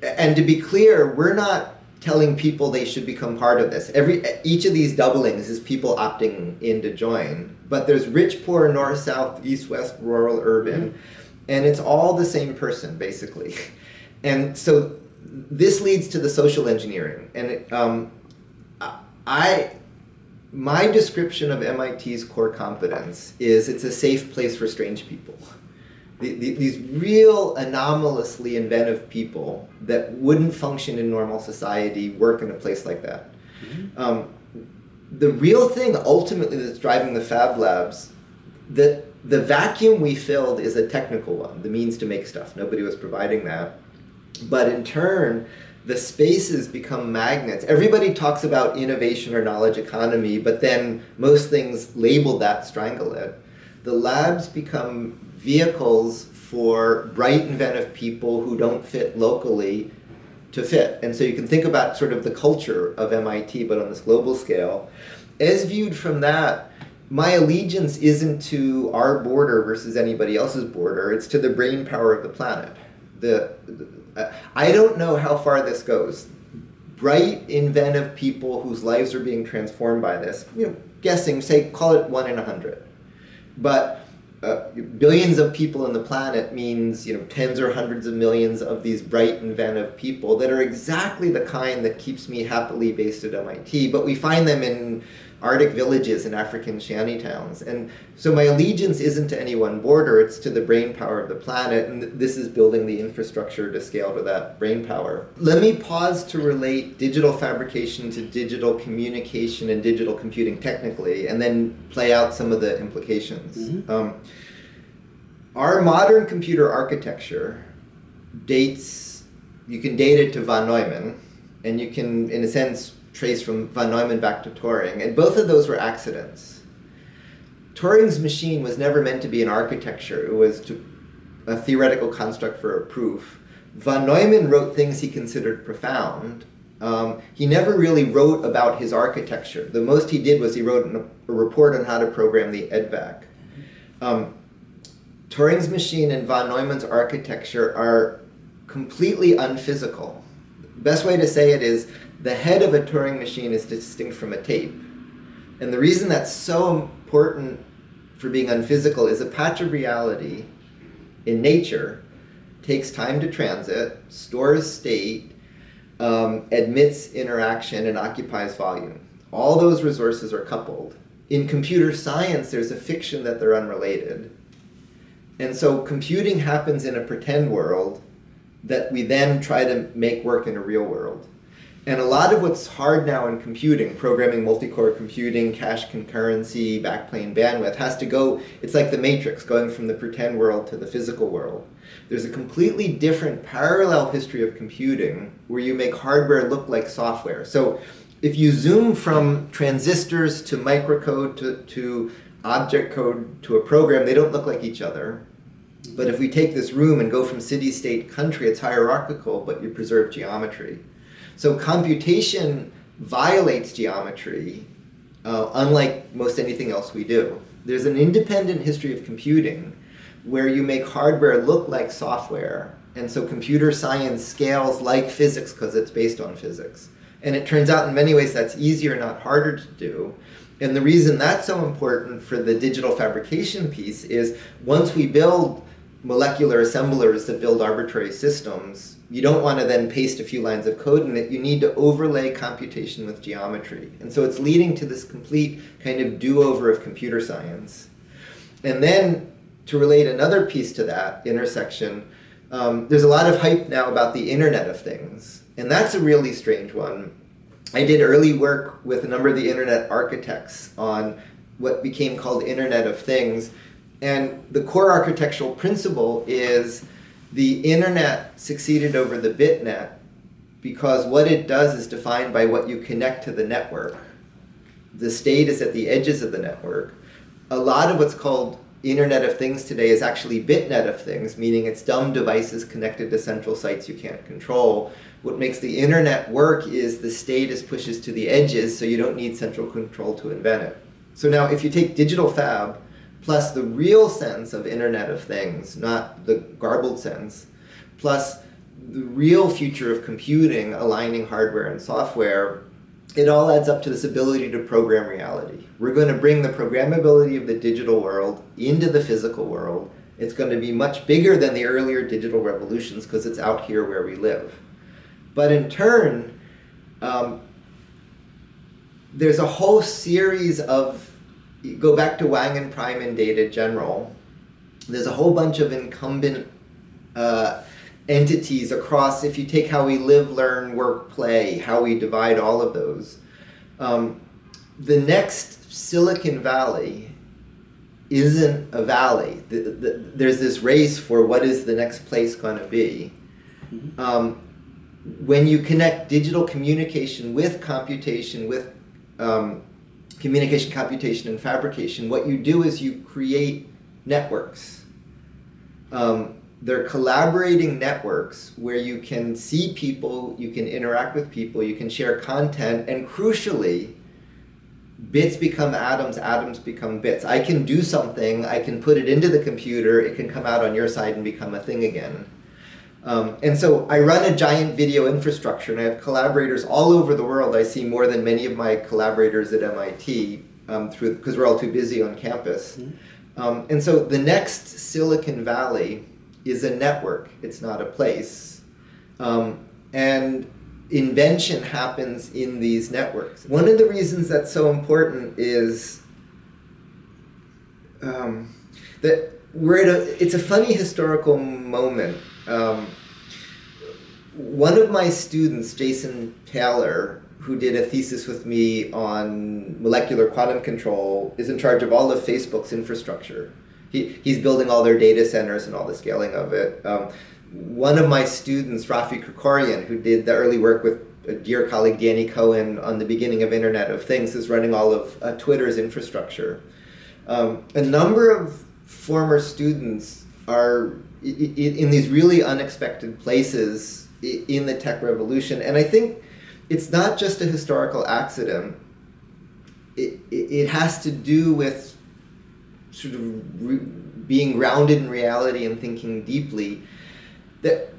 Speaker 1: and to be clear, we're not telling people they should become part of this. Every each of these doublings is people opting in to join. But there's rich, poor, north, south, east, west, rural, urban, mm-hmm. and it's all the same person basically. *laughs* And so this leads to the social engineering. And it, um, I my description of MIT's core competence is it's a safe place for strange people *laughs* the, the, these real anomalously inventive people that wouldn't function in normal society work in a place like that. Mm-hmm. Um, the real thing ultimately that's driving the fab labs, the, the vacuum we filled is a technical one, the means to make stuff. Nobody was providing that. But in turn, the spaces become magnets. Everybody talks about innovation or knowledge economy, but then most things label that, strangle it. The labs become vehicles for bright, inventive people who don't fit locally to fit. And so you can think about sort of the culture of MIT, but on this global scale. As viewed from that, my allegiance isn't to our border versus anybody else's border, it's to the brain power of the planet. The, the I don't know how far this goes. Bright, inventive people whose lives are being transformed by this, you know, guessing, say, call it one in a hundred. But uh, billions of people on the planet means you know tens or hundreds of millions of these bright and inventive people that are exactly the kind that keeps me happily based at MIT but we find them in Arctic villages and African shanty towns. And so my allegiance isn't to any one border it's to the brain power of the planet and this is building the infrastructure to scale to that brain power. Let me pause to relate digital fabrication to digital communication and digital computing technically and then play out some of the implications. Mm-hmm. um, our modern computer architecture dates, you can date it to von Neumann, and you can, in a sense, trace from von Neumann back to Turing, and both of those were accidents. Turing's machine was never meant to be an architecture, it was to, a theoretical construct for a proof. Von Neumann wrote things he considered profound. Um, he never really wrote about his architecture. The most he did was he wrote a, a report on how to program the EDVAC. Um, Turing's machine and von Neumann's architecture are completely unphysical. Best way to say it is the head of a Turing machine is distinct from a tape. And the reason that's so important for being unphysical is a patch of reality in nature takes time to transit, stores state, um, admits interaction, and occupies volume. All those resources are coupled. In computer science, there's a fiction that they're unrelated And so computing happens in a pretend world that we then try to make work in a real world. And a lot of what's hard now in computing, programming multi-core computing, cache concurrency, backplane bandwidth, has to go, it's like the matrix, going from the pretend world to the physical world. There's a completely different parallel history of computing where you make hardware look like software. So if you zoom from transistors to microcode to, to object code to a program, they don't look like each other. But if we take this room and go from city, state, country, it's hierarchical, but you preserve geometry. So computation violates geometry, uh, unlike most anything else we do. There's an independent history of computing where you make hardware look like software, and so computer science scales like physics because it's based on physics. And it turns out in many ways that's easier, not harder to do. And the reason that's so important for the digital fabrication piece is once we build molecular assemblers that build arbitrary systems, you don't want to then paste a few lines of code in it. You need to overlay computation with geometry. And so it's leading to this complete kind of do over of computer science. And then to relate another piece to that intersection, um, there's a lot of hype now about the Internet of Things. And that's a really strange one. I did early work with a number of the Internet architects on what became called Internet of Things and the core architectural principle is the internet succeeded over the bitnet because what it does is defined by what you connect to the network. The state is at the edges of the network. A lot of what's called Internet of Things today is actually bitnet of things, meaning it's dumb devices connected to central sites you can't control. What makes the internet work is the state is pushes to the edges, so you don't need central control to invent it. So now, if you take digital fab, plus the real sense of Internet of Things, not the garbled sense, plus the real future of computing, aligning hardware and software, it all adds up to this ability to program reality. We're going to bring the programmability of the digital world into the physical world. It's going to be much bigger than the earlier digital revolutions because it's out here where we live. But in turn, um, there's a whole series of go back to Wang and Prime and Data General, there's a whole bunch of incumbent uh, entities across, if you take how we live, learn, work, play, how we divide all of those. Um, the next Silicon Valley isn't a valley. The, the, there's this race for what is the next place going to be. Mm-hmm. Um, when you connect digital communication with computation, with um, communication, computation, and fabrication, what you do is you create networks. Um, they're collaborating networks where you can see people, you can interact with people, you can share content, and crucially, bits become atoms, atoms become bits. I can do something, I can put it into the computer, it can come out on your side and become a thing again. Um, and so I run a giant video infrastructure, and I have collaborators all over the world. I see more than many of my collaborators at MIT um, through because we're all too busy on campus. Mm-hmm. Um, and so the next Silicon Valley is a network. It's not a place. Um, and invention happens in these networks. One of the reasons that's so important is um, that we're at a. It's a funny historical moment um, one of my students, Jason Taylor, who did a thesis with me on molecular quantum control, is in charge of all of Facebook's infrastructure. He, he's building all their data centers and all the scaling of it. Um, one of my students, Rafi Krikorian, who did the early work with a dear colleague Danny Cohen on the beginning of Internet of Things, is running all of uh, Twitter's infrastructure. Um, a number of former students are in these really unexpected places in the tech revolution. And I think it's not just a historical accident. It, it has to do with sort of re- being grounded in reality and thinking deeply. That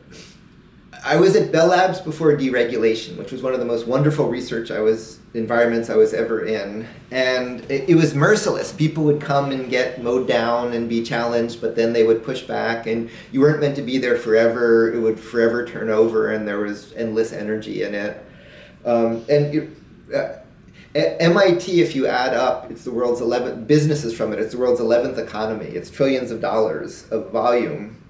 Speaker 1: I was at Bell Labs before deregulation, which was one of the most wonderful research I was environments I was ever in, and it, it, was merciless. People would come and get mowed down and be challenged, but then they would push back, and you weren't meant to be there forever. It would forever turn over, and there was endless energy in it. Um, and uh, MIT, if you add up, it's the world's 11th businesses from it. It's the world's 11th economy. It's trillions of dollars of volume.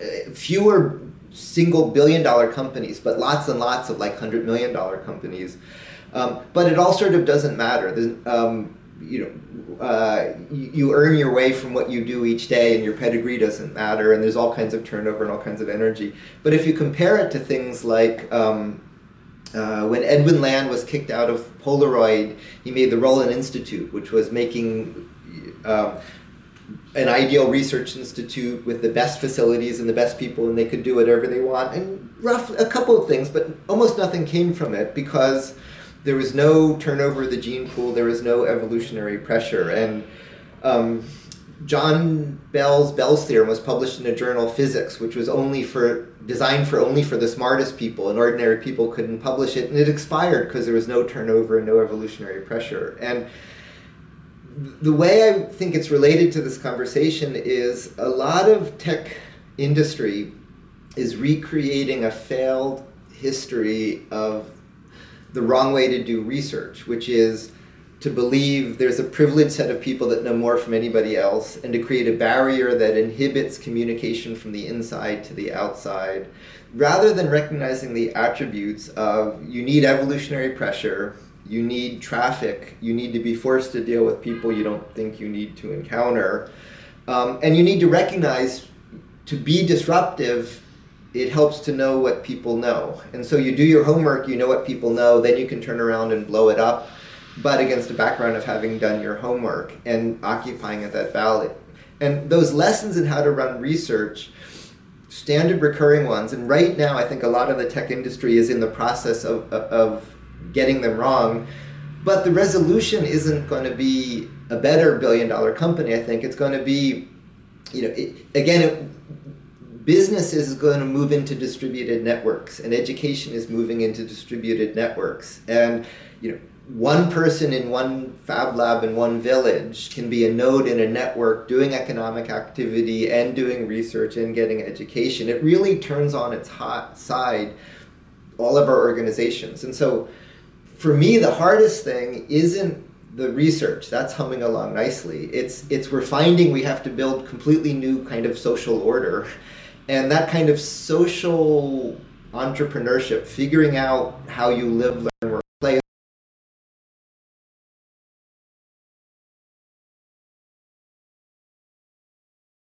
Speaker 1: Uh, fewer single billion dollar companies, but lots and lots of like hundred million dollar companies. Um, but it all sort of doesn't matter. Um, you know, uh, you earn your way from what you do each day, and your pedigree doesn't matter. And there's all kinds of turnover and all kinds of energy. But if you compare it to things like um, uh, when Edwin Land was kicked out of Polaroid, he made the Rowland Institute, which was making um, an ideal research institute with the best facilities and the best people, and they could do whatever they want. And rough a couple of things, but almost nothing came from it because there was no turnover of the gene pool. There was no evolutionary pressure, and um, John Bell's Bell's theorem was published in a journal Physics, which was only for designed for only for the smartest people, and ordinary people couldn't publish it, and it expired because there was no turnover and no evolutionary pressure. And the way I think it's related to this conversation is a lot of tech industry is recreating a failed history of the wrong way to do research, which is to believe there's a privileged set of people that know more from anybody else and to create a barrier that inhibits communication from the inside to the outside rather than recognizing the attributes of you need evolutionary pressure you need traffic. You need to be forced to deal with people you don't think you need to encounter. Um, and you need to recognize to be disruptive it helps to know what people know. And so you do your homework you know what people know then you can turn around and blow it up but against the background of having done your homework and occupying at that valley. And those lessons in how to run research, standard recurring ones, and right now I think a lot of the tech industry is in the process of, of getting them wrong. But the resolution isn't going to be a better billion dollar company. I think it's going to be, you know, it, again, it, business is going to move into distributed networks, and education is moving into distributed networks. And you know, one person in one fab lab in one village can be a node in a network doing economic activity and doing research and getting education. It really turns on its hot side all of our organizations. And so for me the hardest thing isn't the research. That's humming along nicely. It's it's we're finding we have to build completely new kind of social order. And that kind of social entrepreneurship figuring out how you live